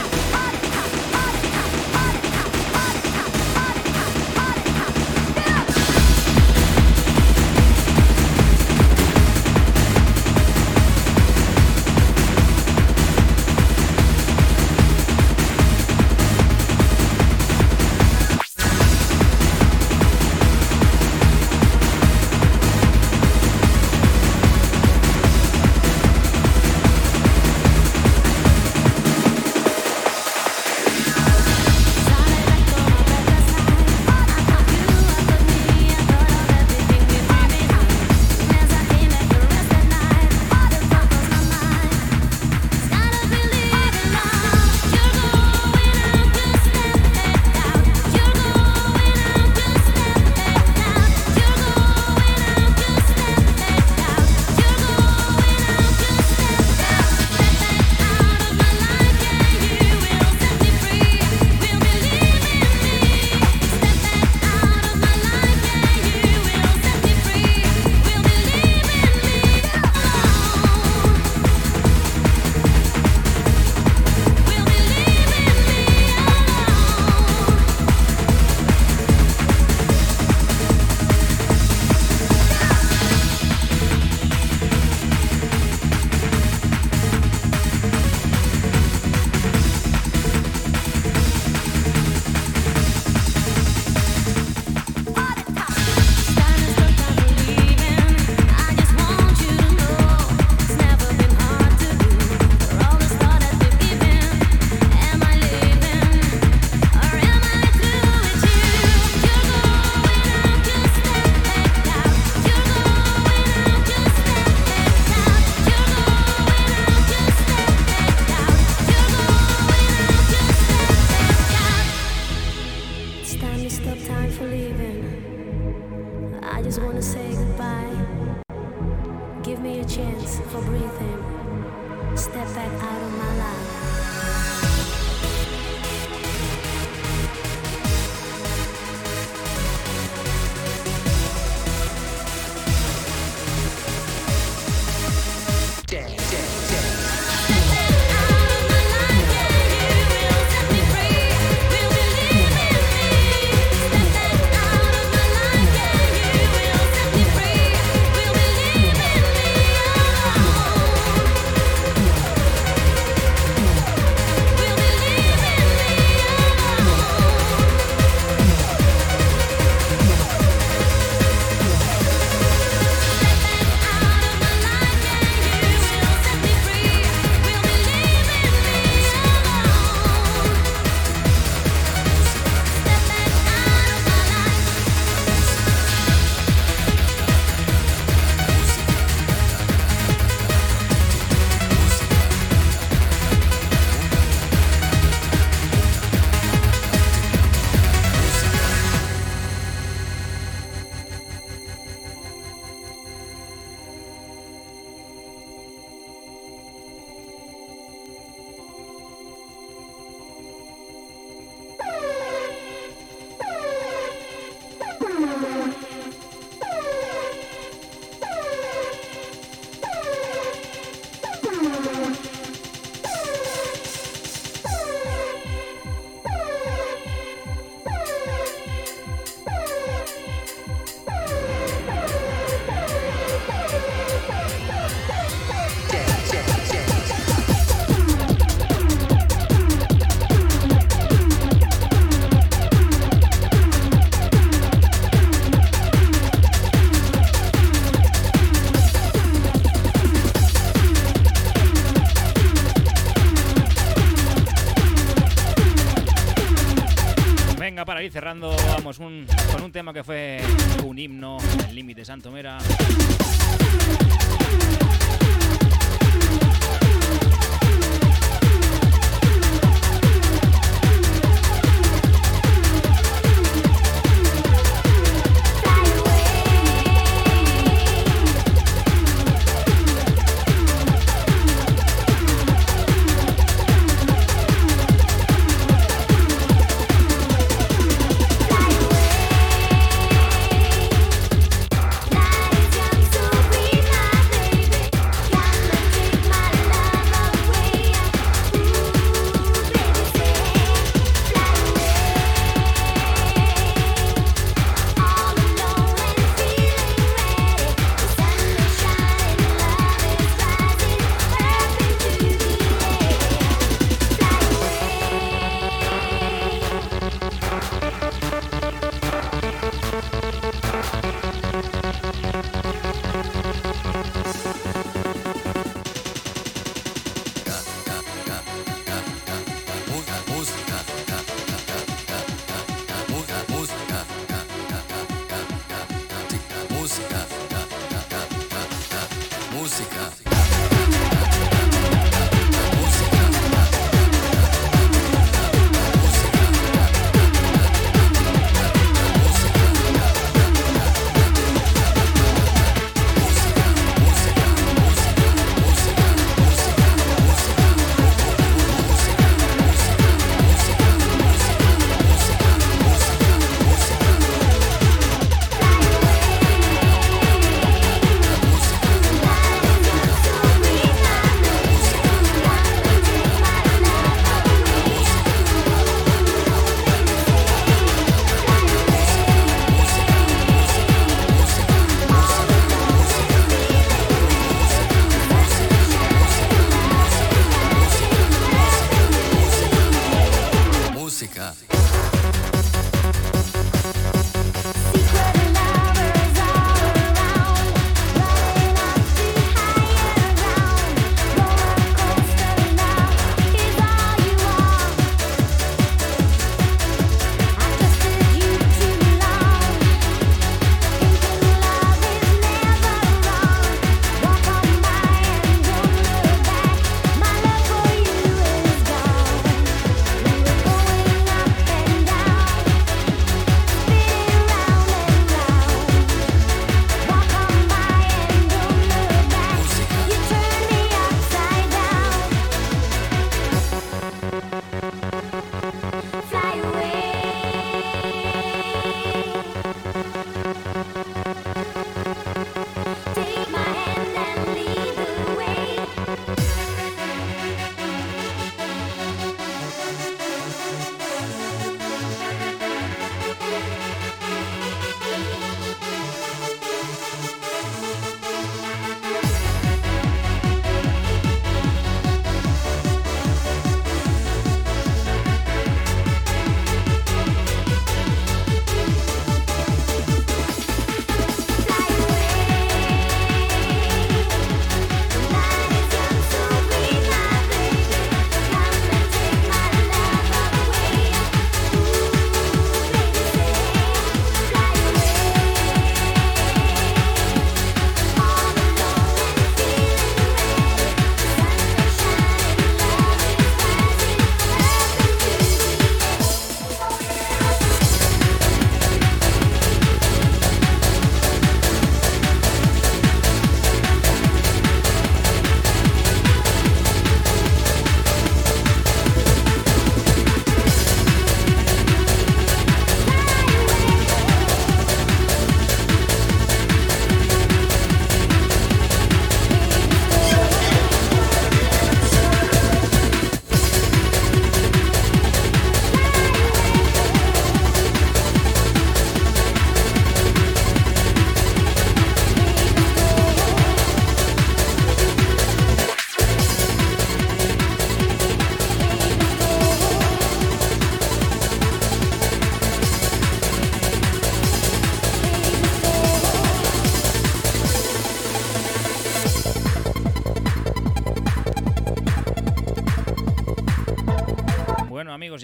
S4: cerrando, vamos, un, con un tema que fue un himno, el límite Santomera.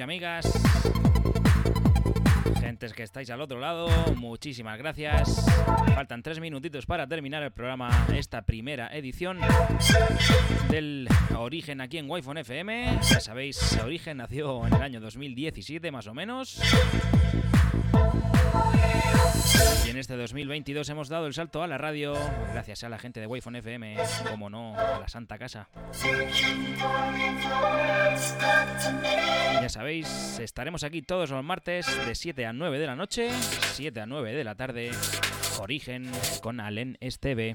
S8: amigas, gentes
S2: que estáis al otro lado, muchísimas gracias. Faltan tres minutitos para terminar el programa, esta primera edición del Origen aquí en Wi-Fi FM. Ya sabéis, Origen nació en el año 2017 más o menos. Y en este 2022 hemos dado el salto a la radio, gracias a la gente de Wi-Fi FM, como no, a la Santa Casa. Ya sabéis, estaremos aquí todos los martes de 7 a 9 de la noche, 7 a 9 de la tarde, Origen con Alen Esteve.